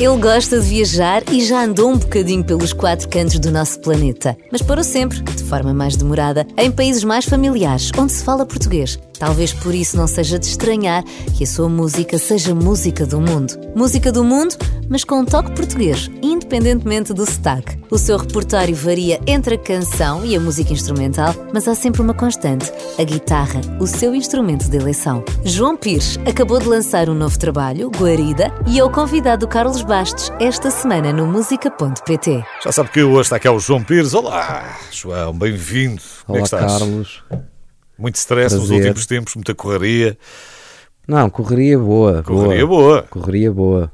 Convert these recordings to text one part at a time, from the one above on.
Ele gosta de viajar e já andou um bocadinho pelos quatro cantos do nosso planeta, mas parou sempre, de forma mais demorada, em países mais familiares, onde se fala português. Talvez por isso não seja de estranhar que a sua música seja música do mundo. Música do mundo, mas com um toque português, independentemente do sotaque. O seu repertório varia entre a canção e a música instrumental, mas há sempre uma constante: a guitarra, o seu instrumento de eleição. João Pires acabou de lançar um novo trabalho, Guarida, e é o convidado do Carlos Bastos esta semana no música.pt. Já sabe que hoje está aqui o João Pires. Olá, João, bem-vindo. Como é Olá, que estás? Carlos. Muito stress nos últimos tempos, muita correria. Não, correria boa. Correria boa. boa. Correria boa.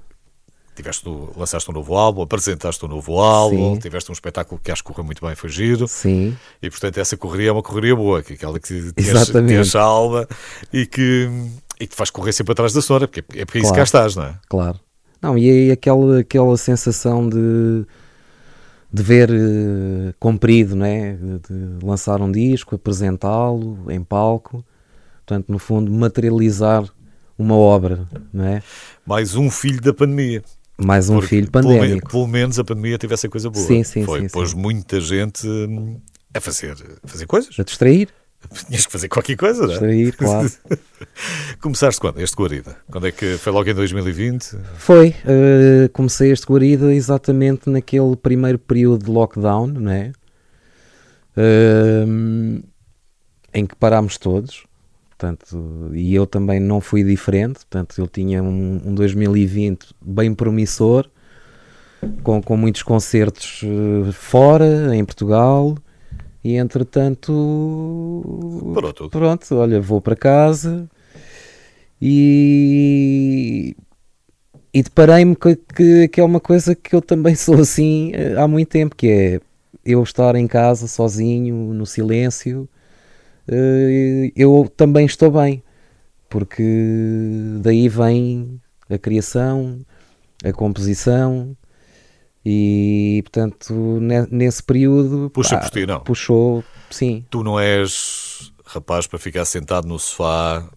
Tiveste, lançaste um novo álbum, apresentaste um novo álbum, Sim. tiveste um espetáculo que acho que correu muito bem, foi giro. Sim, E portanto essa correria é uma correria boa, que é aquela que tens, a alma e que, e que faz correr sempre atrás da sonora, porque é para isso que cá Claro. estás, não é? claro. Não, e aí aquela, aquela sensação de, de ver eh, comprido, né? De, de lançar um disco, apresentá-lo em palco. Portanto, no fundo, materializar uma obra, não é? Mais um filho da pandemia. Mais um Porque filho pelo pandémico. Pelo, menos a pandemia teve essa coisa boa. Sim, sim, Foi, sim, pôs sim. muita gente hum, a fazer, a fazer coisas. A distrair, Tinhas que fazer qualquer coisa, não é? distrair, claro. Começaste quando? Este Guarida? Quando é que foi logo em 2020? Foi, eh, comecei este guarida exatamente naquele primeiro período de lockdown, né? Ehm, em que parámos todos, portanto, e eu também não fui diferente, portanto, eu tinha um, um 2020 bem promissor, com, com muitos concertos eh, fora, em Portugal, e entretanto Parou tudo. Pronto, olha, vou para casa e. E deparei-me que, que, que é uma coisa que eu também sou assim eh, há muito tempo, que é eu estar em casa sozinho, no silêncio, eh, eu também estou bem, porque daí vem a criação, a composição, e portanto ne- nesse período Puxa pá, por ti, não? puxou, sim, Tu não és rapaz para ficar sentado no sofá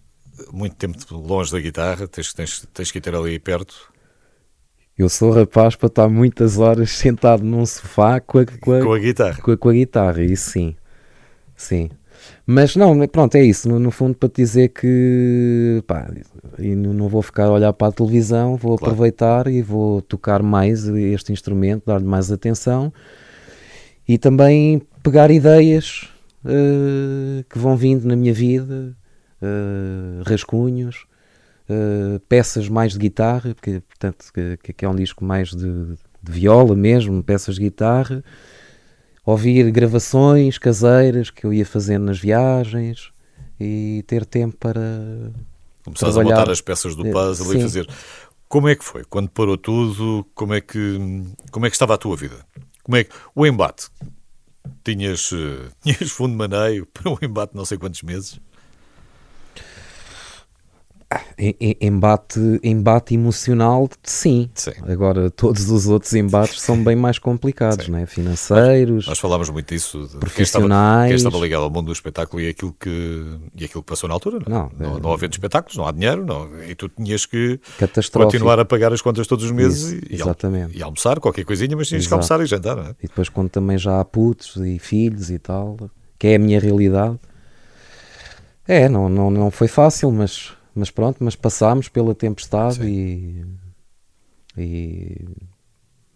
muito tempo longe da guitarra, tens, tens, tens que ir ter ali perto Eu sou rapaz para estar muitas horas sentado num sofá com a, com a, com a guitarra. com a- com a guitarra, isso sim. Sim. Mas não, pronto, é isso. No, no fundo, para te dizer que pá, e não vou ficar a olhar para a televisão, vou Claro. aproveitar e vou tocar mais este instrumento, dar-lhe mais atenção e também pegar ideias eh, que vão vindo na minha vida, eh, rascunhos, eh, peças mais de guitarra, porque portanto que, que é um disco mais de, de viola mesmo, peças de guitarra, ouvir gravações caseiras que eu ia fazendo nas viagens e ter tempo para Começaste a trabalhar. montar as peças do Eh, puzzle e sim. fazer. Como é que foi? Quando parou tudo, como é que, como é que estava a tua vida? Como é que o embate? Tinhas, eh, tinhas fundo de maneio para um embate de não sei quantos meses? Em- em- Embate, embate emocional, sim. Sim. Agora, todos os outros embates são bem mais complicados, né? financeiros. Nós falámos muito disso, de quem estava, Profissionais. quem estava ligado ao mundo do espetáculo e aquilo que, e aquilo que passou na altura. Não, Não, não, é- não havendo espetáculos, não há dinheiro, não, e tu tinhas que continuar a pagar as contas todos os meses Isso, e, exatamente. e almoçar, qualquer coisinha, mas tinhas que Exato. almoçar e jantar. É? E depois, quando também já há putos e filhos e tal, que é a minha realidade. É, não, não, não foi fácil, mas, mas pronto, mas passámos pela tempestade e. e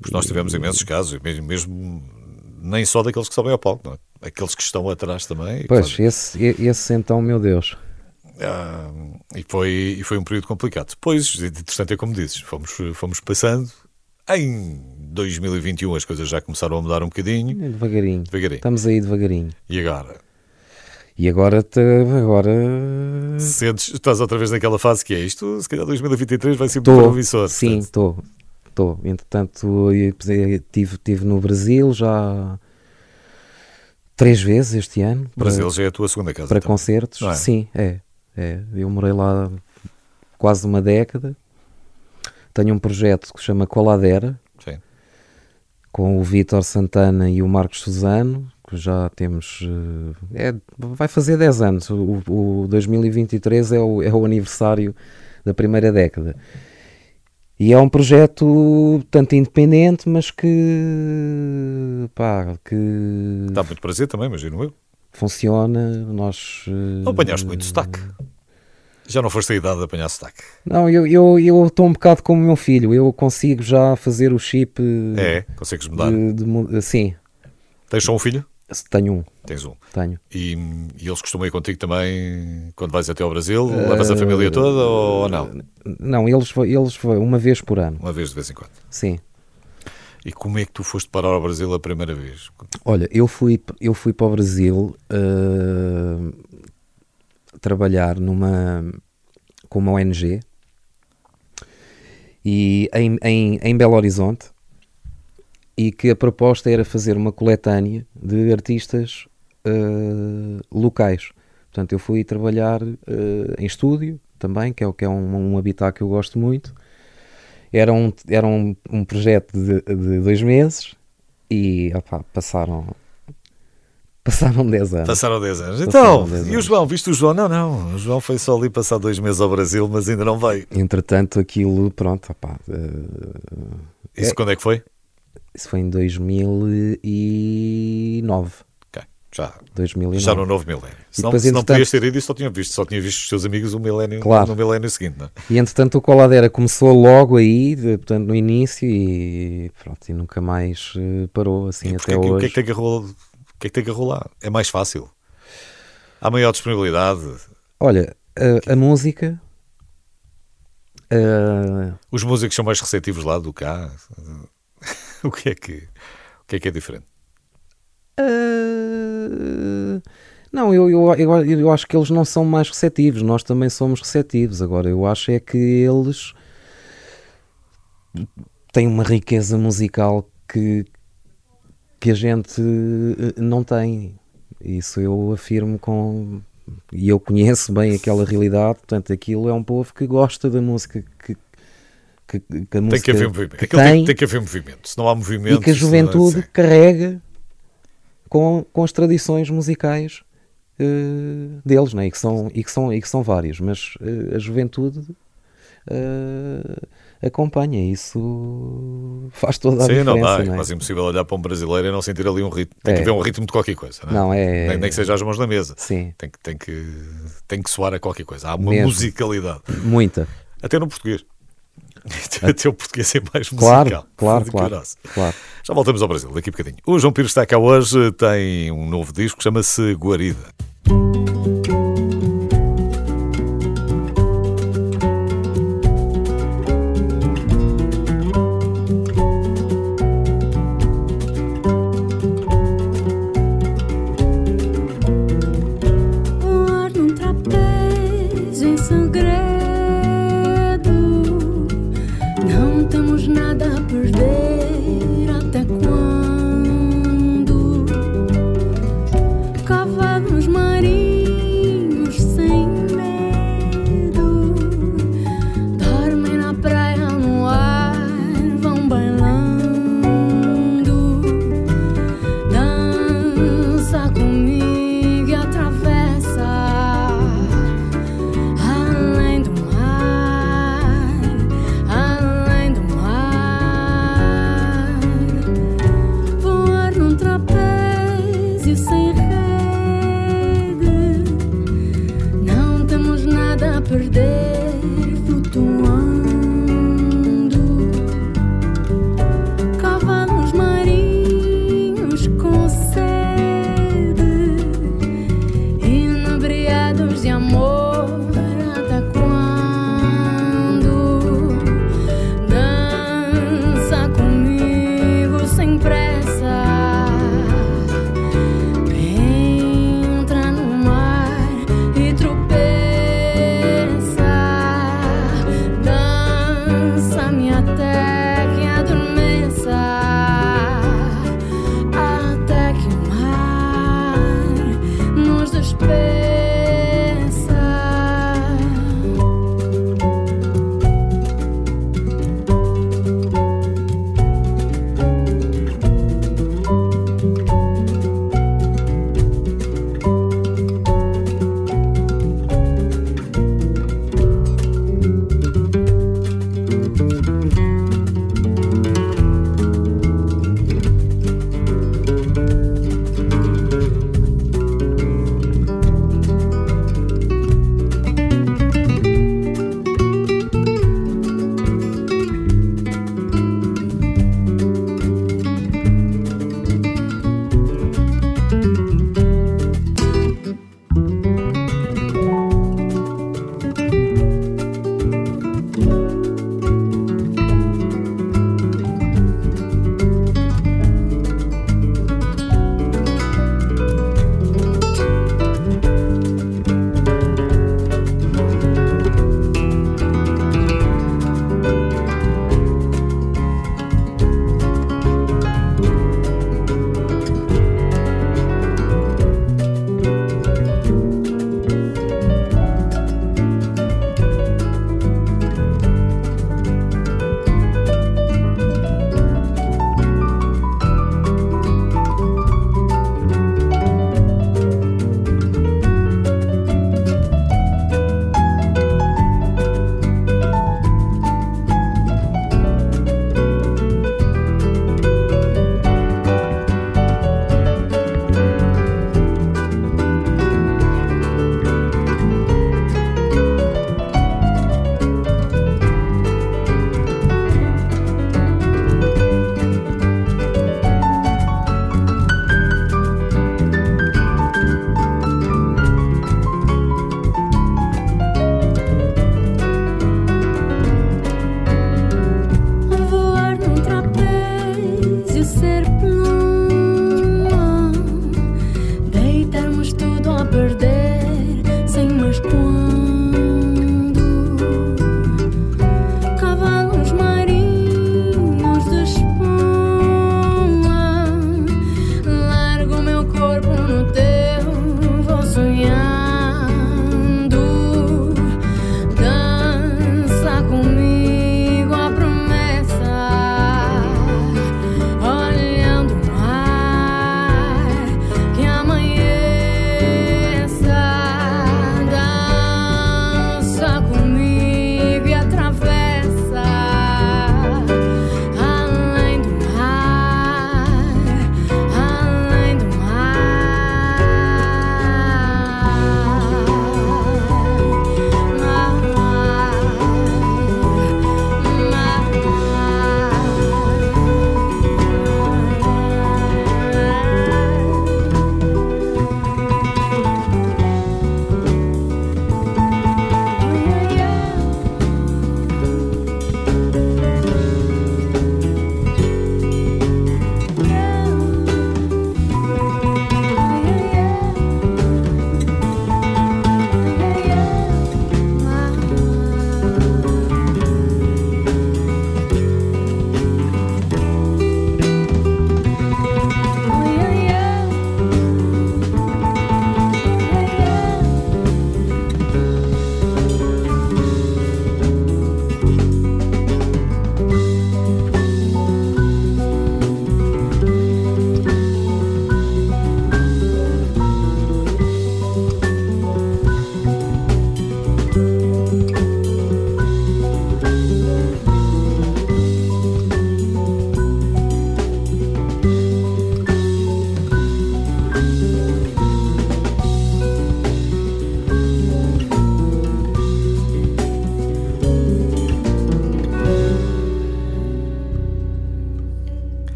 Porque nós tivemos imensos casos, mesmo, mesmo nem só daqueles que sobem ao palco, não é? aqueles que estão atrás também. e pois, fazem- esse, e- esse então, meu Deus. Ah, e, foi, e foi um período complicado. Depois, interessante é como dizes, fomos, fomos passando. Em 2021 as coisas já começaram a mudar um bocadinho, Devagarinho. devagarinho. Estamos aí devagarinho. E agora? E agora, te- agora Sentes, estás outra vez naquela fase que é isto, se calhar 2023 vai ser muito promissor. sim, estou. Estou. Entretanto, estive tive no Brasil já três vezes este ano. Brasil já é a tua segunda casa. para então. concertos. É? Sim, é, é. Eu morei lá quase uma década. Tenho um projeto que se chama Coladera, Sim. com o Vítor Santana e o Marcos Suzano, já temos. eh, É, vai fazer 10 anos. O, o 2023 é o, é o aniversário da primeira década. E é um projeto tanto independente, mas que. pá, que. Dá muito prazer também, imagino eu. Funciona. Nós. eh, Não apanhaste muito sotaque. Já não foste a idade de apanhar sotaque. Não, eu estou eu, um bocado como o meu filho. Eu consigo já fazer o chip. eh, É, consegues mudar. de, de sim, Tens só um filho? Tenho um. Tens um. Tenho. E, e eles costumam ir contigo também quando vais até ao Brasil? Levas a família toda ou não? Não, eles, vão- eles uma vez por ano. Uma vez de vez em quando. Sim. E como é que tu foste parar ao Brasil a primeira vez? Olha, eu fui, eu fui para o Brasil eh, trabalhar numa com uma ONG e em, em, em Belo Horizonte e que a proposta era fazer uma coletânea de artistas eh, locais. Portanto, eu fui trabalhar eh, em estúdio também, que é, o- que é um, um habitat que eu gosto muito. Era um, era um, um projeto de, de dois meses e opá, passaram passaram 10 anos. Passaram 10 anos. Então, 10 e o anos. João? Viste o João? Não, não. O João foi só ali passar dois meses ao Brasil, mas ainda não veio. Entretanto, aquilo, pronto, opá, eh, Isso É. quando é que foi? Isso foi em 2009. Ok, Já, 2009. já no novo milénio. Se não, depois, se não podias ter ido, só tinha visto. Só tinha visto os teus amigos o milénio, Claro. no milénio seguinte. Não é? E entretanto o Coladera começou logo aí, portanto no início e pronto, e nunca mais eh, parou assim até que- o que é hoje. que tem que rolar? O que é que tem que rolar? É mais fácil. Há maior disponibilidade. Olha, a, a música eh, Os músicos são mais receptivos lá do cá. O que é que, o que, é, que é diferente? eh, não, eu, eu, eu, eu acho que eles não são mais receptivos, nós também somos receptivos. Agora, eu acho é que eles têm uma riqueza musical que, que a gente eh, não tem. Isso eu afirmo com. E eu conheço bem aquela realidade, portanto, aquilo é um povo que gosta da música que, que, que a Tem música que haver movimento. que tem, tem, tem que haver movimento. Se não há movimento. e que a não- juventude sim. carrega com, com as tradições musicais eh, deles, né? e, que são, e, que são, e que são várias, mas eh, a juventude eh, acompanha, isso faz toda a Sim, não diferença. dá. É não é? quase impossível olhar para um brasileiro e não sentir ali um ritmo. Tem É. que haver um ritmo de qualquer coisa. Não, Não, é- Nem, nem que seja as mãos na mesa. Sim, Tem que, tem, que, tem que soar a qualquer coisa. Há uma Mesmo. musicalidade. muita. Até no português. Até o português é mais musical. Claro, claro, claro. Já voltamos ao Brasil daqui a bocadinho. O João Pires está cá hoje, tem um novo disco que chama-se Guarida.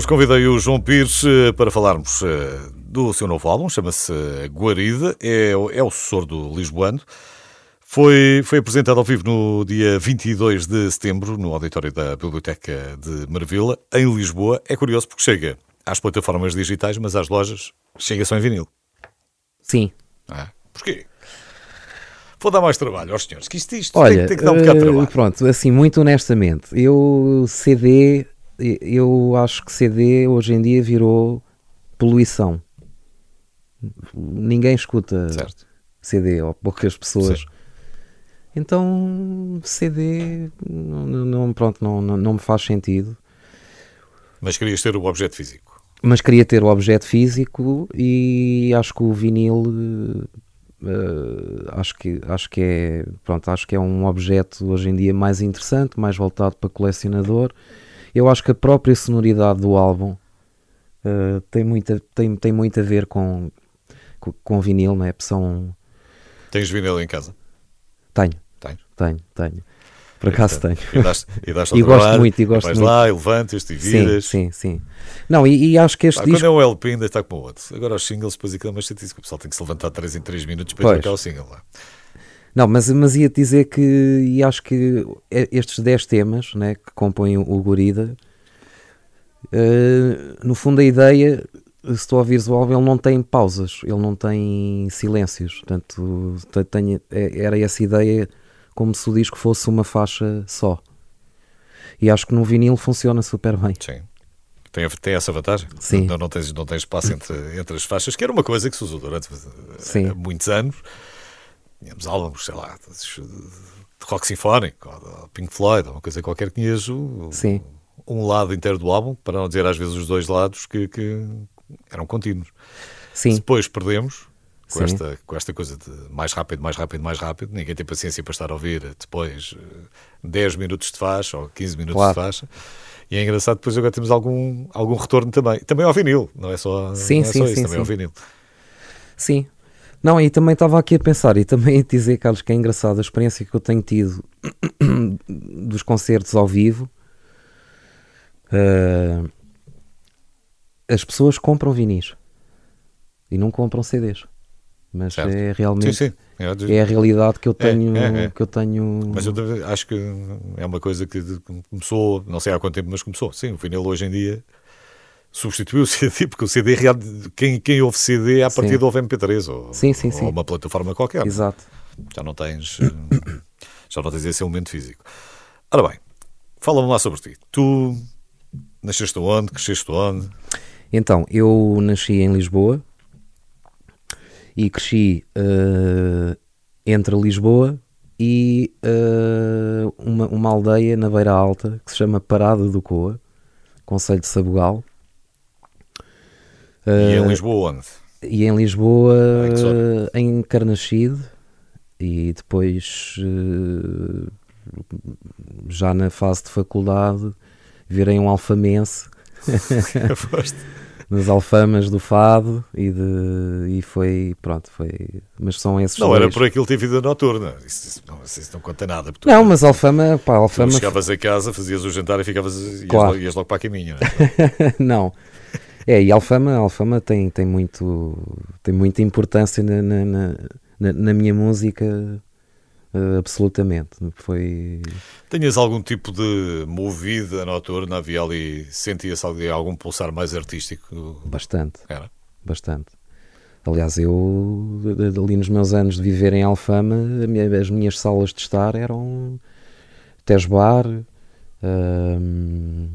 Hoje convidei o João Pires eh, para falarmos eh, do seu novo álbum, chama-se Guarida, é, o- é o sucessor do Lisboano. Foi, foi apresentado ao vivo no dia 22 de setembro, no auditório da Biblioteca de Marvila, em Lisboa. É curioso porque chega às plataformas digitais, mas às lojas chega só em vinil. Sim. é? Porquê? Vou dar mais trabalho aos senhores, que isto, isto Olha, tem, tem que dar um bocado de eh, trabalho. pronto, assim, muito honestamente, eu CD, eu acho que CD hoje em dia virou poluição. Ninguém escuta Certo. CD, ou poucas pessoas. Sim. Então, CD, não, pronto, não, não, não me faz sentido. Mas querias ter o objeto físico. Mas queria ter o objeto físico e acho que o vinil eh, acho, que, acho que é pronto, acho que é um objeto hoje em dia mais interessante, mais voltado para colecionador. Eu acho que a própria sonoridade do álbum eh, tem, muita, tem, tem muito a ver com, com, com vinil, não é? São, Tens vinil em casa? tenho, Tens. tenho, tenho. Por acaso tenho. E dás, e ao E gosto muito, e gosto vais muito. lá, e levantas-te e Sim, viras. sim, sim. Não, e, e acho que este Pá, disco quando é um LP ainda está como o outro. Agora os singles, depois aquilo é uma chatice, o pessoal tem que se levantar 3 em 3 minutos para Pois. trocar o single. lá. Não, mas, mas ia dizer que e acho que e- estes 10 temas né, que compõem o Gorida, eh, no fundo a ideia, se tu ouvires o álbum, ele não tem pausas, ele não tem silêncios. Portanto, te- tenho- é- era essa ideia como se o disco fosse uma faixa só. E acho que no vinil funciona super bem. Sim. Tem, tem essa vantagem? Sim. Não, não, tens, não tens espaço entre, entre as faixas, que era uma coisa que se usou durante eh, Sim. muitos anos. Tínhamos álbuns, sei lá, de, rock sinfónico, ou Pink Floyd, ou uma coisa qualquer, que tinhas Sim. um lado inteiro do álbum, para não dizer às vezes os dois lados, que, que eram contínuos. Sim, Depois perdemos com Sim. esta, com esta coisa de mais rápido, mais rápido, mais rápido. Ninguém tem paciência para estar a ouvir depois eh, 10 minutos de faixa ou 15 minutos Claro. de faixa. E é engraçado, depois agora temos algum, algum retorno também. Também ao vinil, não é só, Sim, não é sim, só isso, sim, também ao sim. vinil. Sim. Não, e também estava aqui a pensar, e também a dizer, Carlos, que é engraçado a experiência que eu tenho tido dos concertos ao vivo. Ah, as pessoas compram vinis e não compram CDs, mas Certo. é Sim, realmente sim. É, é a realidade que eu tenho. é, é. Que eu tenho Mas eu acho que é uma coisa que começou, não sei há quanto tempo, mas começou. Sim, o vinil hoje em dia substituiu o CD, porque o CD, real- quem, quem ouve CD, à Sim. partida ouve MP3 ou, Sim, sim, ou sim. uma plataforma qualquer. Exato. Já não tens eh, já não tens esse elemento físico. Ora bem, fala-me lá sobre ti. Tu nasceste onde? Cresceste onde? Então, eu nasci em Lisboa e cresci eh, entre Lisboa e eh, uma, uma aldeia na Beira Alta que se chama Parada do Coa, Conselho de Sabugal. E em Lisboa onde? e em Lisboa, Ah, em Carnaxide, e depois, eh, já na fase de faculdade, virei um alfamense nas alfamas do fado e, de, e foi, pronto, foi, mas são esses não dois. era por aquilo ter vida noturna. Isso, isso não, isso não conta nada. tu- Não, mas alfama, pá, tu alfama, chegavas a casa, fazias o jantar e ficavas ias, Claro. logo, ias logo para a caminho. Não é? não. É, e Alfama, Alfama tem, tem, muito, tem muita importância na, na, na, na- minha música, eh, absolutamente. Foi. Tinhas algum tipo de movida noturna? Havia ali, sentia-se ali algum pulsar mais artístico? Bastante, Era? bastante. Aliás, eu, ali nos meus anos de viver em Alfama, as minhas salas de estar eram Tesbar, hum,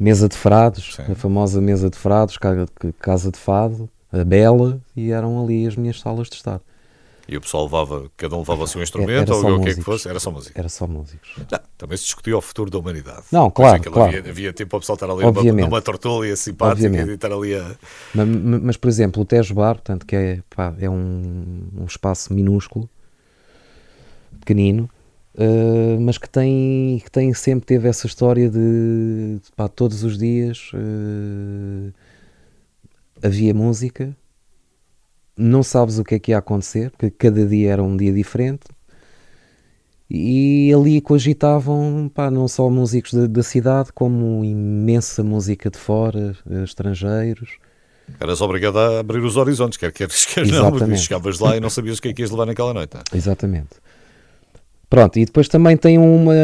Mesa de Frados, Sim. a famosa Mesa de Frados, ca- Casa de Fado, a Bela, e eram ali as minhas salas de estar. E o pessoal levava, cada um levava o seu instrumento ou o que é que músicos. fosse? Era só música. Era só músicos. Não, também se discutia o futuro da humanidade. Não, claro, claro. Havia, havia tempo para o pessoal estar ali Obviamente. numa tortolha simpática Obviamente. e estar ali a. Ma- ma- Mas, por exemplo, o Tejo Bar, portanto, que é, pá, é um, um espaço minúsculo, pequenino, eh, mas que tem, que tem sempre teve essa história de pá, todos os dias eh, havia música, não sabes o que é que ia acontecer, porque cada dia era um dia diferente, E ali cogitavam pá, não só músicos da, da cidade, como imensa música de fora, eh, estrangeiros. Eras obrigado a abrir os horizontes, quer queres, quer não, porque chegavas lá e não sabias o que é que ias levar naquela noite. Exatamente. Pronto, e depois também tem uma,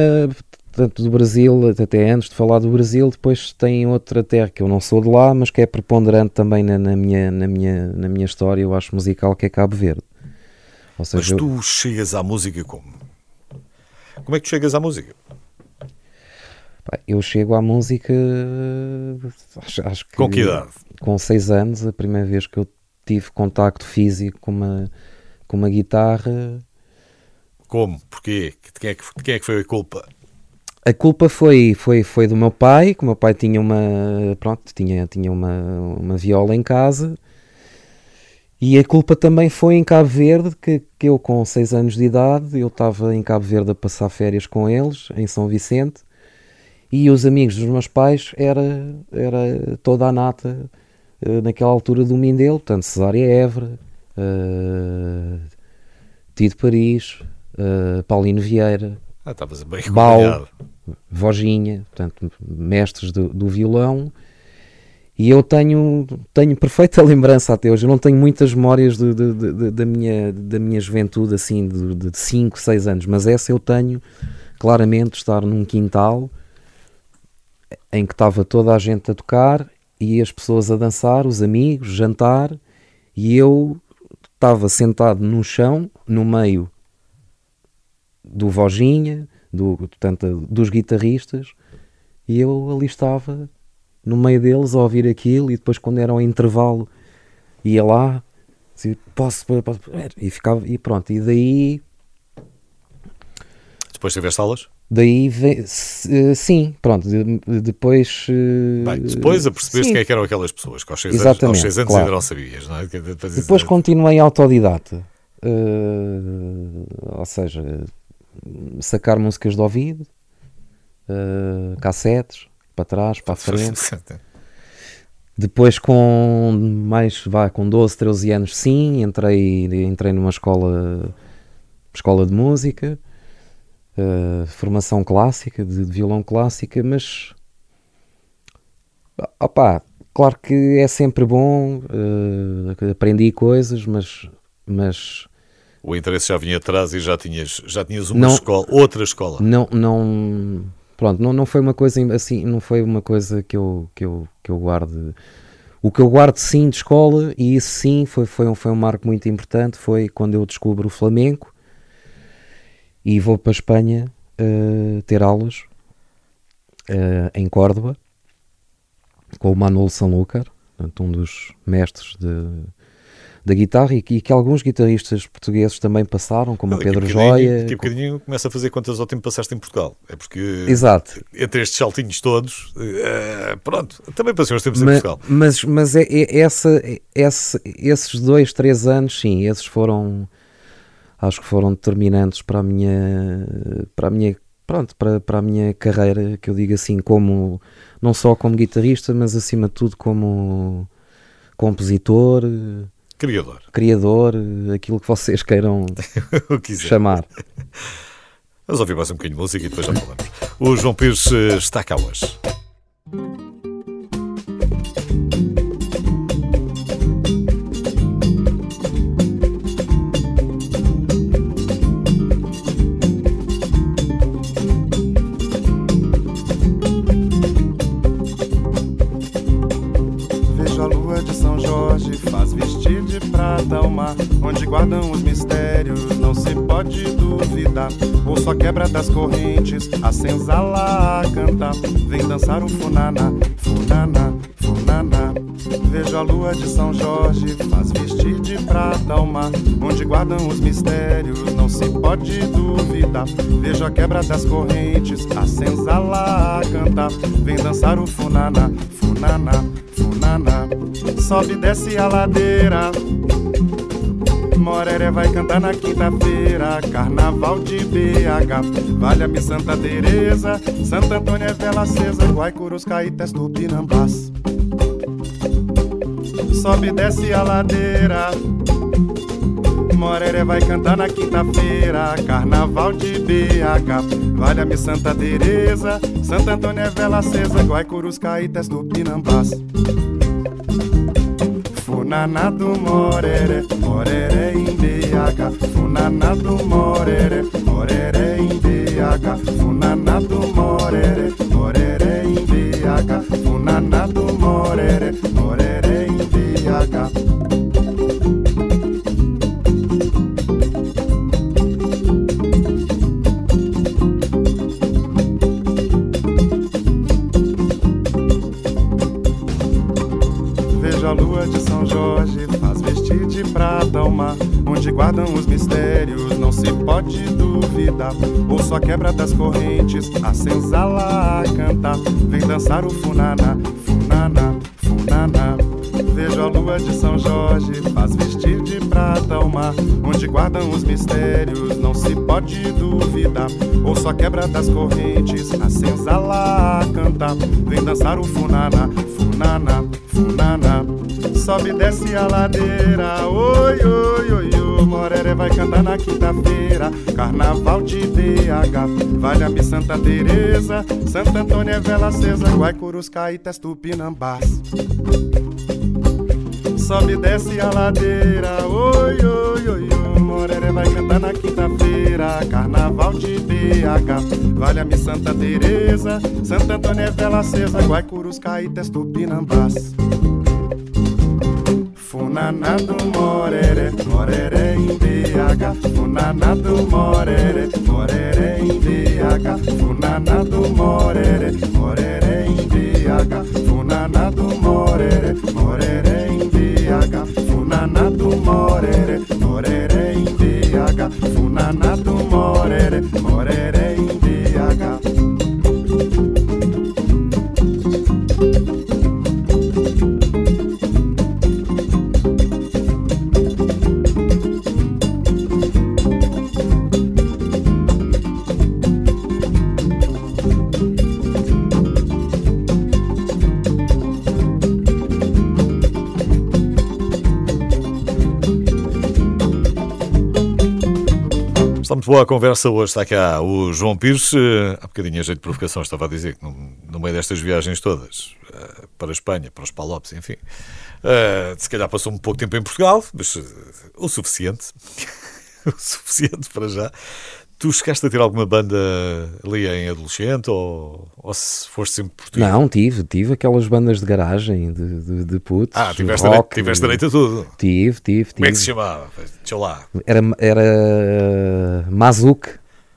tanto do Brasil, até antes de falar do Brasil, depois tem outra terra que eu não sou de lá, mas que é preponderante também na, na minha, na, minha, na minha história, eu acho musical, que é Cabo Verde. Ou Mas seja, eu- tu chegas à música como? Como é que tu chegas à música? eu chego à música, acho, acho que Com que idade? com 6 anos, a primeira vez que eu tive contacto físico com uma, com uma guitarra, Como? Porquê? De quem é que, quem é que foi a culpa? A culpa foi, foi, foi do meu pai, que o meu pai tinha uma, pronto, tinha, tinha uma, uma viola em casa. E a culpa também foi em Cabo Verde, que, que eu com 6 anos de idade, eu estava em Cabo Verde a passar férias com eles, em São Vicente, e os amigos dos meus pais era, era toda a nata eh, naquela altura do Mindelo, portanto Cesária Évora, uh, Tito Paris, eh, Paulino Vieira, Ah, bem Bau. Voginha, portanto, mestres do, do violão. E eu tenho, tenho perfeita lembrança até hoje. Eu não tenho muitas memórias de- de- de- da, minha, da minha juventude, assim, de 5, 6 anos, mas essa eu tenho claramente de estar num quintal em que estava toda a gente a tocar e as pessoas a dançar, os amigos, jantar, e eu estava sentado no chão, no meio do Voginha, do, portanto, dos guitarristas, e eu ali estava no meio deles a ouvir aquilo, e depois quando era o intervalo ia lá, dizia, posso, posso, e ficava, e pronto, e daí Depois tiveste aulas? Daí, ve- se- eh, sim, pronto, de- depois... eh, Bem, depois a percebeste sim, quem é que eram aquelas pessoas, que aos 6 anos, aos seis anos claro. ainda não sabias, não é? Depois, Depois continuei autodidata, eh, ou seja, sacar músicas de ouvido, eh, cassetes, para trás, para a frente. Depois com mais, vá, com 12, 13 anos sim, entrei, entrei numa escola, escola de música, eh, formação clássica, de, de violão clássica, mas opá, claro que é sempre bom, eh, aprendi coisas, mas, mas O interesse já vinha atrás e já tinhas, já tinhas uma Não. escola, outra escola. não, não, pronto, não, não foi uma coisa assim, não foi uma coisa que eu, que eu, que eu guarde. O que eu guardo sim de escola, e isso sim foi, foi, um, foi um marco muito importante, foi quando eu descubro o flamenco e vou para a Espanha eh, ter aulas eh, em Córdoba com o Manuel Sanlúcar, um dos mestres de, da guitarra e que, e que alguns guitarristas portugueses também passaram, como o Pedro Joia. Daqui a bocadinho começa a fazer quantas ao tempo passaste em Portugal. É porque Exato. entre estes saltinhos todos, eh, pronto, também passei uns tempos em Ma- Portugal. Mas, mas é, é- essa, esse- esses dois, três anos, sim, esses foram, acho que foram determinantes para a minha, para a minha, pronto, para, para a minha carreira, que eu digo assim, como, não só como guitarrista, mas acima de tudo como compositor, Criador, criador, aquilo que vocês queiram que chamar. Vamos ouvir mais um bocadinho de música e depois já falamos. O João Pires eh, está cá hoje. Prata o mar, onde guardam os mistérios, não se pode duvidar. Ouço a quebra das correntes, a senzala a cantar, vem dançar o funaná, funaná, funaná. Vejo a lua de São Jorge, faz vestir de prata o mar, onde guardam os mistérios, não se pode duvidar. Vejo a quebra das correntes, a senzala a cantar, vem dançar o funaná, funaná, funaná. Sobe e desce a ladeira. Moreré vai cantar na quinta-feira, carnaval de BH. Valha-me Santa Teresa, Santa Antônia é vela acesa, Guaicurus, Caetés, Tupinambás. Sobe e desce a ladeira. Moreré vai cantar na quinta-feira, carnaval de BH. Valha-me Santa Teresa, Santa Antônia é vela acesa, Guaicurus, Caítas, Tupinambás. Funaná do Moreré, Moreré em BH. Funaná do Moreré, Moreré em BH. Funaná do Moreré, Moreré em BH. Guardam os mistérios, não se pode duvidar. Ouço a quebra das correntes, a senzala a cantar, vem dançar o funaná, funaná, funaná. Vejo a lua de São Jorge, faz vestir de prata o mar, onde guardam os mistérios, não se pode duvidar. Ouço a quebra das correntes, a senzala a cantar, vem dançar o funaná, funaná, funaná. Sobe e desce a ladeira, oi, oi, oi, oi. Moreré vai cantar na quinta-feira, carnaval de BH. Valha-me Santa Teresa, Santa Antônia é vela acesa, Guaicurus, Caítas, Tupinambás. Sobe e desce a ladeira, oi, oi, oi, oi. Moreré vai cantar na quinta-feira, carnaval de BH. Valha-me Santa Teresa, Santa Antônia é vela acesa, Guaicurus, Caítas, Tupinambás. Funaná do Moreré, Moreré em BH. Funaná do Moreré, Moreré em BH. Funaná do Moreré, Moreré em BH. Funaná do Moreré, Moreré em BH. Funaná do Moreré, Moreré em BH. Funaná do Moreré, Moreré Está muito boa a conversa hoje. Está cá o João Pires. Eh, Há bocadinho a jeito de provocação estava a dizer que no, no meio destas viagens todas, eh, para a Espanha, para os Palopes, enfim, eh, se calhar passou um pouco tempo em Portugal, mas o suficiente. o suficiente para já. Tu chegaste a ter alguma banda ali em adolescente ou, ou se foste sempre português? Não, tive, tive aquelas bandas de garagem de, de, de putos. Ah, tiveste, rock, direito, tiveste direito a tudo. Tive, tive, Como é que tive. se chamava? Deixa lá. Era, era Mazuc,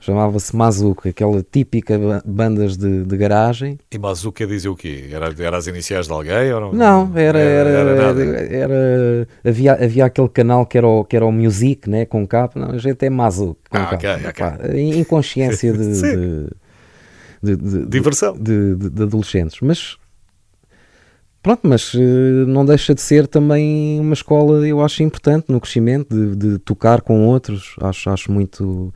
chamava-se Mazuc, aquela típica ba- bandas de, de garagem. E Mazu quer dizer o quê? Era, era as iniciais de alguém? Ou Não, era, era, era nada. era- havia, havia aquele canal que era o, que era o Music, né, com capa, não, a gente é Mazuc, com Ah, capa. ok, ok. Pá, em inconsciência de, de, Diversão. de, de- de adolescentes, mas pronto, mas eh, não deixa de ser também uma escola, eu acho importante no crescimento, de, de tocar com outros, acho, acho muito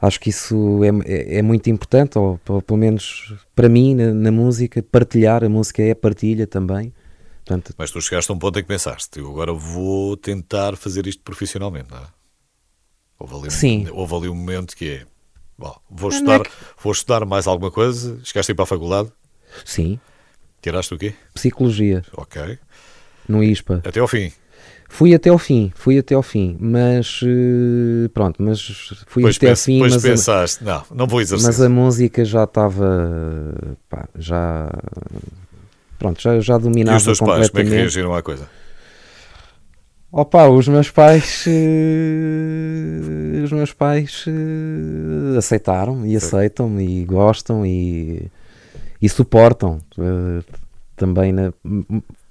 acho que isso é, é, é muito importante, ou, ou pelo menos para mim na, na música, partilhar, a música é partilha também, portanto, Mas tu chegaste a um ponto em que pensaste, eu agora vou tentar fazer isto profissionalmente, não é? Houve ali, um- Sim. houve ali um momento que é, bom, vou Não é estudar, que- vou estudar mais alguma coisa, chegaste a ir para a faculdade, sim, tiraste o quê? psicologia, Ok, no ISPA. até ao fim. Fui até ao fim, fui até ao fim, mas eh, pronto, mas fui Depois, até ao fim, depois mas, a, pensaste, não, não vou exercer. mas a música já estava, pá, já, pronto, já, já e dominava os teus pais, como é que completamente. reagiram à coisa? Opa, os meus pais, eh, os meus pais eh, aceitaram e aceitam e gostam e, e suportam também, na-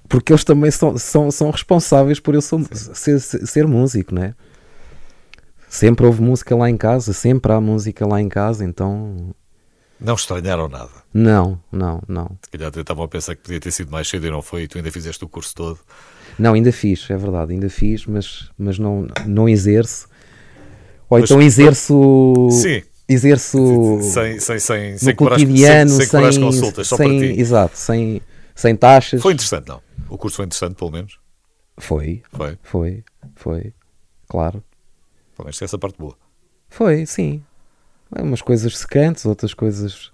porque eles também são, são, são responsáveis por eu sou- ser, ser músico, né? Sempre houve música lá em casa, sempre há música lá em casa, então Não estranharam nada. não, não, não. Se calhar estavam a pensar que podia ter sido mais cedo e não foi, e tu ainda fizeste o curso todo. Não, ainda fiz, é verdade, ainda fiz, mas, mas não, não exerço. Ou Mas- então exerço. Sim, Exerço sem, sem, sem, no sem cotidiano, sem, sem, consultas, só sem, para ti. Exato, sem, sem taxas. Foi interessante, não? O curso foi interessante, pelo menos. Foi, Foi. foi, foi, claro. Pelo menos tem essa parte boa. Foi, sim. Umas coisas secantes, outras coisas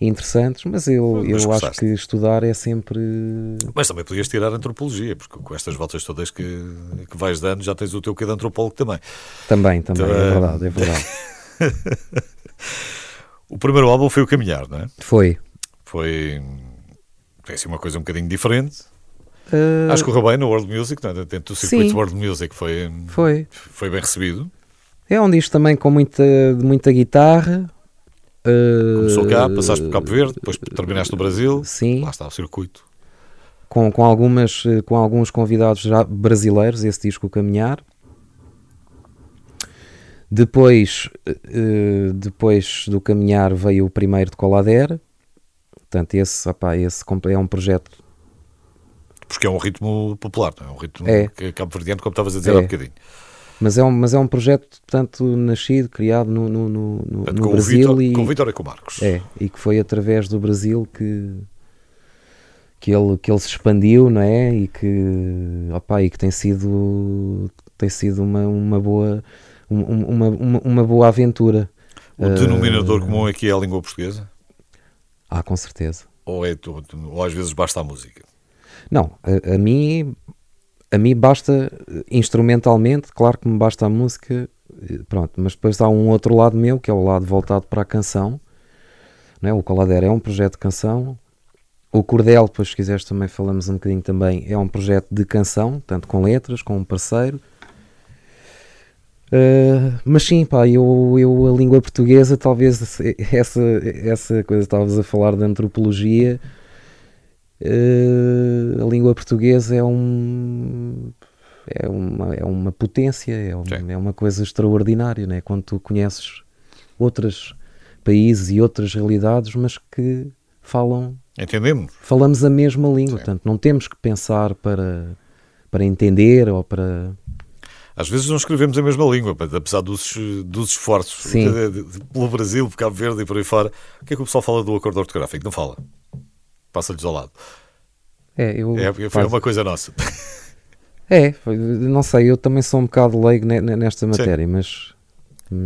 interessantes, mas eu, Mas eu acho que estudar é sempre. Mas também podias tirar antropologia, porque com estas voltas todas que, que vais dando já tens o teu quê de antropólogo também. Também, também, Então, é verdade, é verdade. O primeiro álbum foi o Caminhar, não é? Foi. Foi, foi assim uma coisa um bocadinho diferente. Ah, Acho que correu bem no World Music, é? dentro do circuito Sim. World Music foi, Foi. foi bem recebido. É um disco também com muita, muita guitarra. ah, Começou cá, passaste por Cabo Verde, depois terminaste no Brasil. Sim. Lá está o circuito. com, com, algumas, eh, com alguns convidados já brasileiros, esse disco Caminhar. Depois, eh, depois do Caminhar veio o primeiro de Colader. Portanto, esse, opá, esse é um projeto. Porque é um ritmo popular, não é? Um ritmo É. que cabo verdiano, como estavas a dizer É. há bocadinho. Mas é um, mas é um projeto, portanto, nascido, criado no, no, no, Portanto, no Brasil. Vítor, e, com o Vítor e com o Marcos. É, e que foi através do Brasil que, que, ele, que ele se expandiu, não é? E que, opa, e que tem sido, tem sido uma, uma, boa, um- um- uma, uma, uma boa aventura. O denominador comum aqui é a língua portuguesa? Ah, com certeza. Ou, é, tu- ou às vezes basta a música? Não, a, a mim a mim basta eh, instrumentalmente, claro que me basta a música, eh, pronto, mas depois há um outro lado meu, que é o lado voltado para a canção, não é? o Colader é um projeto de canção, o Cordel, depois se quiseres também falamos um bocadinho também, é um projeto de canção, tanto com letras, com um parceiro, Uh, mas sim, pá, eu, eu a língua portuguesa, talvez essa, essa coisa, estavas a falar de antropologia, uh, a língua portuguesa é um é uma, é uma potência, é, um- é uma coisa extraordinária, né? quando tu conheces outros países e outras realidades, mas que falam, Entendemos? falamos a mesma língua, Sim. portanto não temos que pensar para, para entender ou para... Às vezes não escrevemos a mesma língua, mas apesar dos, dos esforços Sim. pelo Brasil, por Cabo Verde e por aí fora. O que é que o pessoal fala do acordo ortográfico? Não fala. Passa-lhes ao lado. É, eu, É, foi faz- uma coisa nossa. É, não sei, eu também sou um bocado leigo ne- ne- nesta matéria, mas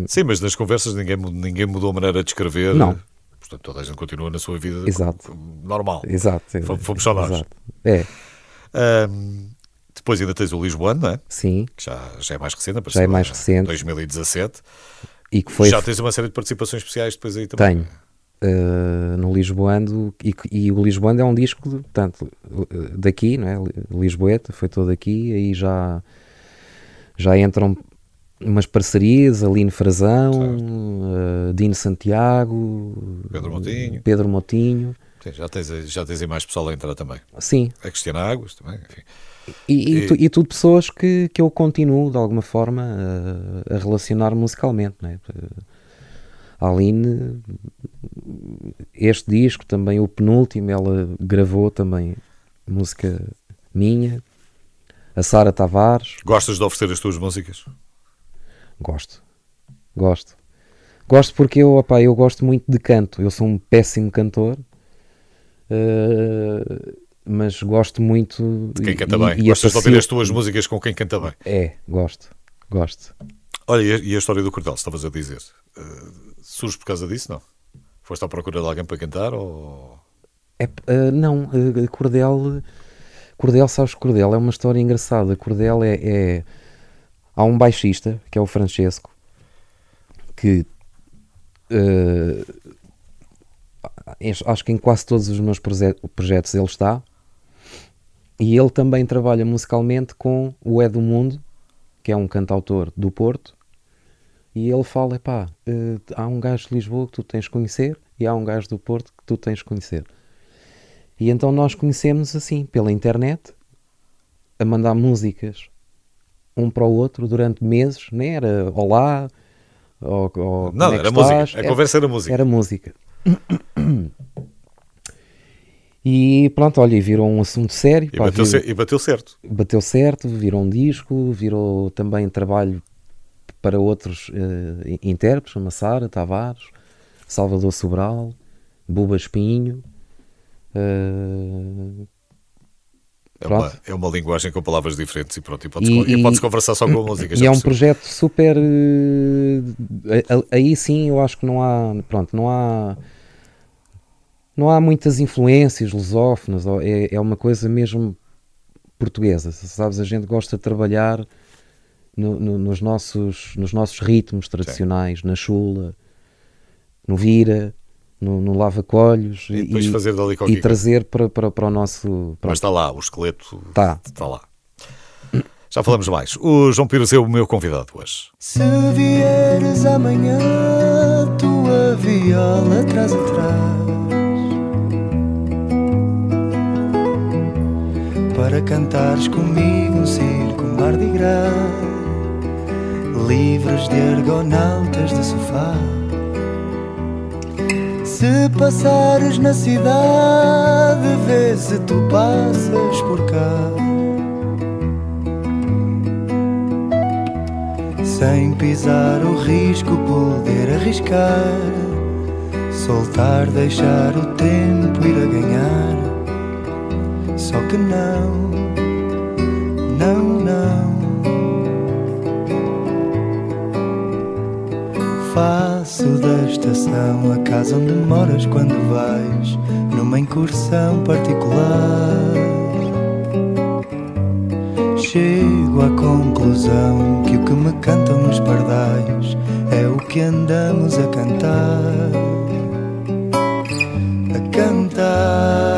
Sim, mas nas conversas ninguém, ninguém mudou a maneira de escrever. Não. Portanto, toda a gente continua na sua vida Exato. normal. exato. Fomos- só nós. exato. É, Ahm, depois ainda tens o Lisboano, não é? sim, que já, já é mais recente, apareceu Já é mais recente. 2017. e que foi já tens uma série de participações especiais depois aí também. tenho uh, no Lisboando e, e o Lisboando é um disco, portanto, uh, daqui, não é? Lisboeta, foi todo aqui, aí já já entram umas parcerias, Aline Frazão, uh, Dino Santiago, Pedro Motinho. Pedro Motinho, Sim, já, tens, já tens aí mais pessoal a entrar também. sim, A Cristiana Águas também. Enfim. E, e, E- tu- e tudo pessoas que, que eu continuo de alguma forma a, a relacionar musicalmente. Né? A Aline, este disco, também o penúltimo, ela gravou também música minha. A Sara Tavares, Gostas de oferecer as tuas músicas? gosto, gosto. Gosto porque eu, opá, eu gosto muito de canto. Eu sou um péssimo cantor, eh, mas gosto muito. De quem canta e- bem. e Gostas de ouvir as tuas músicas com quem canta bem. É, gosto, gosto. Olha, e a, história do Cordel, estavas a dizer? eh, surge por causa disso, não? Foste à procura de alguém para cantar ou... É, ah, não, ah, Cordel, Cordel, sabes, Cordel é uma história engraçada. Cordel é, é- Há um baixista, que é o Francesco, que ah, acho que em quase todos os meus proje- projetos ele está. E ele também trabalha musicalmente com o É do Mundo, que é um cantautor do Porto. E ele fala: pá, há um gajo de Lisboa que tu tens de conhecer e há um gajo do Porto que tu tens de conhecer. E então nós conhecemos assim, pela internet, a mandar músicas um para o outro durante meses, nem era olá, ou, ou Não, é era música. estás? A conversa era música. Era música. E pronto, olha, e virou um assunto sério. E, pá, bateu vir- e bateu certo. bateu certo, virou um disco, virou também trabalho para outros eh, intérpretes, como Sara Tavares, Salvador Sobral, Buba Espinho. eh, É uma, é uma linguagem com palavras diferentes e pronto, e podes, E- podes conversar só com a música. E é um projeto super. eh, Aí sim eu acho que não há. Pronto, não há. Não há muitas influências lusófonas, é, é uma coisa mesmo portuguesa. Sabes, a gente gosta de trabalhar no- no- nos, nossos, nos nossos ritmos tradicionais, na chula, no vira, no, no lava-colhos E e coisa. trazer para, para, para o nosso. Mas está lá, o esqueleto Tá. está lá. Já falamos mais. O João Pires é o meu convidado hoje. Se vieres amanhã, tua viola traz atrás Para cantares comigo um circo Mardi Gras Livres de argonautas de sofá Se passares na cidade, vê se tu passas por cá Sem pisar o risco, poder arriscar. Soltar, deixar o tempo ir a ganhar. Só que não, não, não. Faço da estação a casa onde moras quando vais numa incursão particular. Chego à conclusão que o que me cantam os pardais é o que andamos a cantar. A cantar.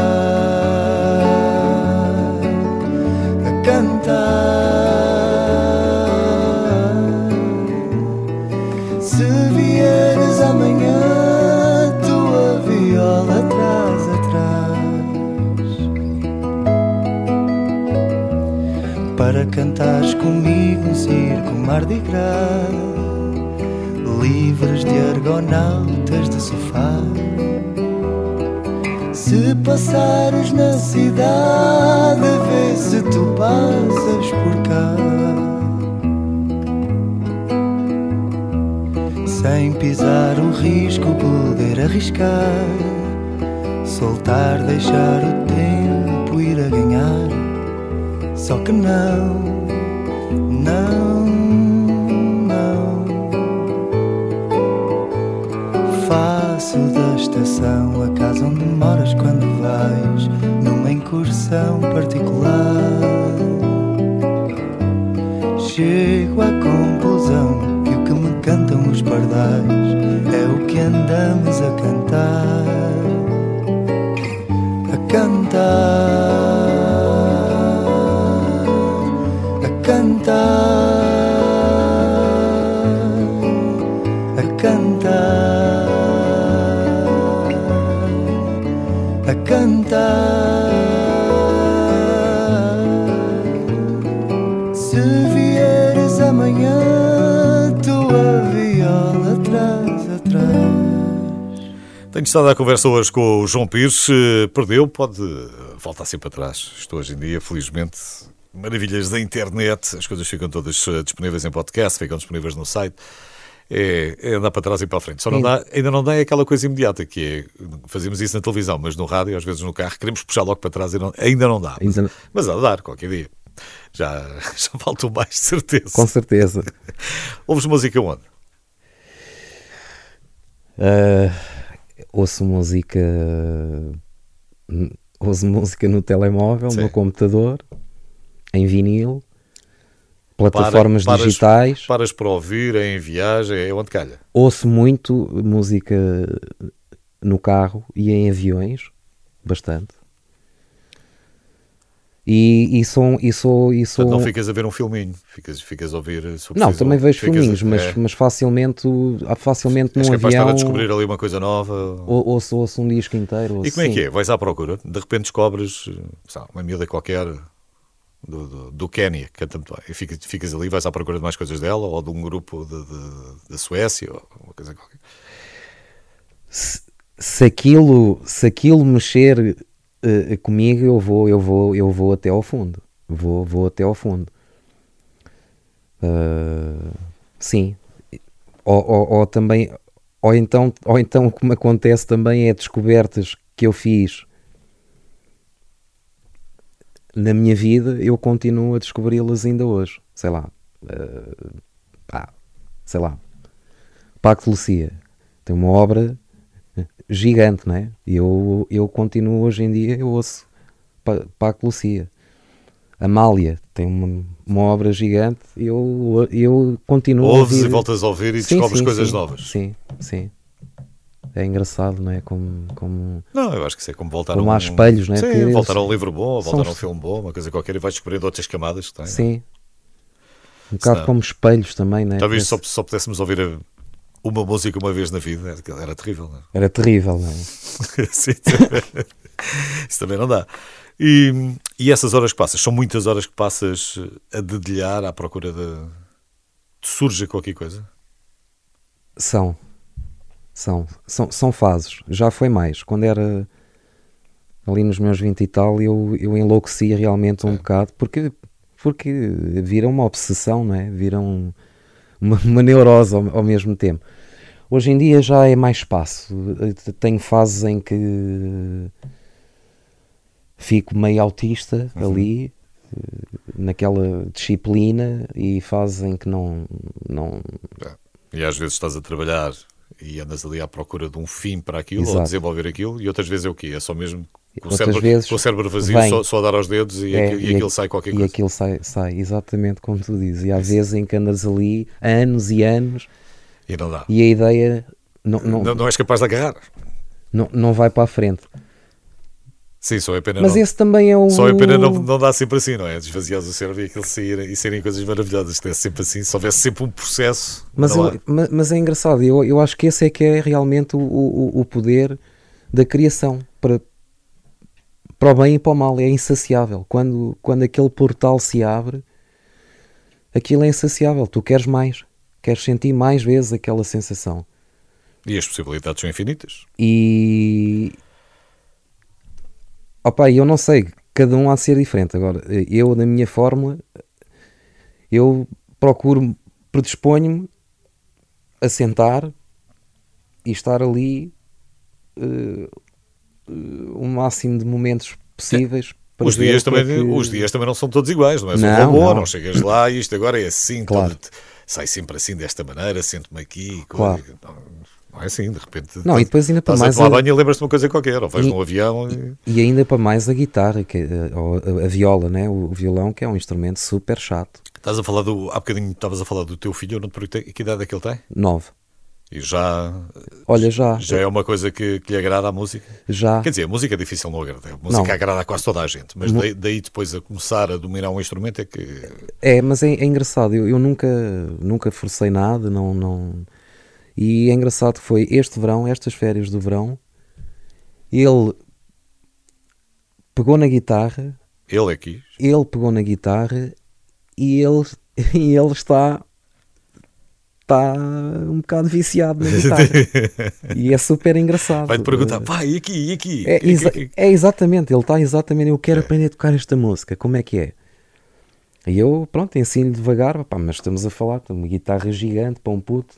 Mardi Gras, livres de argonautas de sofá. Se passares na cidade, vê se tu passas por cá. Sem pisar o risco, poder arriscar, soltar, deixar o tempo ir a ganhar. Só que não, não, não. Faço da estação a casa onde moras quando vais numa incursão particular. Chego à conclusão Estado à conversa hoje com o João Pires. Perdeu, pode voltar sempre atrás. Estou hoje em dia, felizmente, maravilhas da internet. As coisas ficam todas eh, disponíveis em podcast, ficam disponíveis no site. É, é andar para trás e para a frente. Só não dá, ainda não dá aquela coisa imediata que é fazemos isso na televisão, mas no rádio, às vezes no carro, queremos puxar logo para trás e não- ainda não dá. Não- Mas há de dar, qualquer dia. Já, já faltou mais, de certeza. Com certeza. Ouves música onde? Ah, ouço música. Ouço música no telemóvel, Sim. no computador, em vinil, plataformas Para- paras- digitais. Paras para ouvir, é em viagem, é onde calha. Ouço muito música no carro e em aviões, bastante. E, sou, e sou Portanto, não ficas a ver um filminho, ficas, ficas a ouvir. se for Não, também vejo ficas a- filminhos, mas, é, mas facilmente, facilmente és num estar avião a descobrir ali uma coisa nova. ou- ouço, ouço um disco inteiro. E como é sim. que é? Vais à procura, de repente descobres eh, lá, uma miúda qualquer do, do, do Quénia, canta muito bem, e ficas, ficas ali, vais à procura de mais coisas dela, ou de um grupo da Suécia, ou uma coisa qualquer. se aquilo, se aquilo mexer eh, comigo, eu vou, eu vou, eu vou até ao fundo. Vou, vou até ao fundo. Ah, sim. Ou, ou- ou também, ou então, ou então o que me acontece também é descobertas que eu fiz na minha vida eu continuo a descobri-las ainda hoje. Sei lá, eh, pá, sei lá, Paco de Lucia tem uma obra gigante, não é? E eu, eu continuo hoje em dia, eu ouço Pa- Paco Lucia. Amália tem uma, uma obra gigante e eu, eu continuo a Ouves e voltas a ouvir e Sim, descobres sim, coisas sim, novas. Sim, sim. É engraçado, não é? Como, como Não, eu acho que isso é como voltar Como a um... espelhos, não é? Sim, Porque voltar a um livro bom, voltar a um filme bom, uma coisa qualquer, e vais descobrindo outras camadas que tem. Sim. Um bocado como espelhos também, né? Talvez Esse- só, só pudéssemos ouvir a- uma música uma vez na vida, era, terrível, não é? Era terrível, não é? Sim, Isso também não dá. E, e essas horas que passas, são muitas horas que passas a dedilhar à procura de. surja qualquer coisa? São. São. São, são fases. Já foi mais. Quando era ali nos meus 20 e tal, eu, eu enlouquecia realmente um Sim. bocado, porque, porque vira uma obsessão, não é? Vira um- uma, uma neurose ao, ao mesmo tempo. Hoje em dia já é mais espaço. Tenho fases em que fico meio autista Uhum. ali, naquela disciplina, e fases em que não, não, E às vezes estás a trabalhar e andas ali à procura de um fim para aquilo, ou Exato. desenvolver aquilo, e outras vezes é o quê? É só mesmo com o, Outras cérebro, vezes com o cérebro vazio, vem. só, só a dar aos dedos e, É, aquilo, e e aquilo sai qualquer E coisa. aquilo sai, sai, exatamente como tu dizes. E há vezes em que andas ali anos e anos E não dá. e a ideia não, não, Não, não és capaz de agarrar. não, não vai para a frente. Sim, só é pena Mas não. esse também é o. Só é pena não, não dá sempre assim, não é? Desvaziares o cérebro e aquilo sair e serem coisas maravilhosas. Se sempre assim, se houvesse sempre um processo. Mas, eu- há. ma- mas é engraçado, eu, eu acho que esse é que é realmente o, o, o poder da criação para, para o bem e para o mal. É insaciável. Quando, quando aquele portal se abre, aquilo é insaciável. Tu queres mais, queres sentir mais vezes aquela sensação. E as possibilidades são infinitas. E opa, eu não sei, cada um há de ser diferente. Agora, eu na minha fórmula, eu procuro, predisponho-me a sentar e estar ali eh, o máximo de momentos possíveis. para Os dias, é também, que- os dias também não são todos iguais, não é? Não, robô, não. não. chegas lá e isto agora é assim, Claro. todo- sai sempre assim desta maneira, sento-me aqui. Claro. Não, não é assim, de repente. Não, e depois ainda para mais a- banho e lembras-te de uma coisa qualquer, ou vais E- num avião e... E ainda para mais a guitarra, que, é- ou a, a viola, né? o, o violão, que é um instrumento super chato. Estás a falar do. Há bocadinho estavas a falar do teu filho, eu não te perguntei que idade é que ele tem? Nove. E já, Olha, já, já é uma coisa que, que lhe agrada à música? já. Quer dizer, a música é difícil não agradar. A música Não. agrada a quase toda a gente, mas daí, daí depois a começar a dominar um instrumento é que. É, mas é, é engraçado, eu, eu nunca, nunca forcei nada, não, não... E é engraçado que foi este verão, estas férias do verão, ele pegou na guitarra, Ele é quis. ele pegou na guitarra e ele, e ele está, está um bocado viciado na guitarra. e é super engraçado. Vai-te perguntar, pá, e aqui, e aqui? É, exa- é exatamente, ele está exatamente, eu É. quero aprender a tocar esta música, como é que é? E eu, pronto, ensino devagar, pá, mas estamos a falar de uma guitarra gigante para um puto.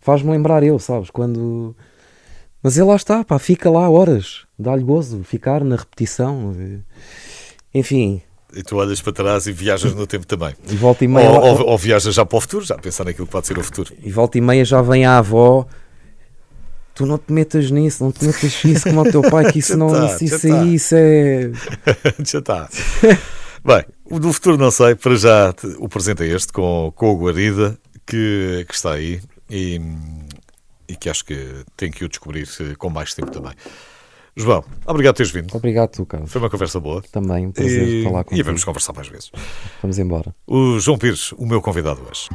Faz-me lembrar eu, sabes, quando... Mas ele lá está, pá, fica lá horas, dá-lhe gozo, ficar na repetição. eh, Enfim, E tu olhas para trás e viajas no tempo também. e volta e Ou, meia, lá- ou, ou viajas já para o futuro, já a pensar naquilo que pode ser o futuro. e volta e meia já vem a avó... Tu não te metas nisso, não te metas nisso como o teu pai, que isso não, tá, isso, isso tá. aí, isso é... já está. Bem, o do futuro não sei, para já o presente é este, com, com o Guarida, que, que está aí e, e que acho que tem que o descobrir eh, com mais tempo também. João, obrigado por teres vindo. Obrigado tu, Carlos. Foi uma conversa boa. Também um prazer E, falar e contigo. vamos conversar mais vezes. Vamos embora. O João Pires, o meu convidado hoje.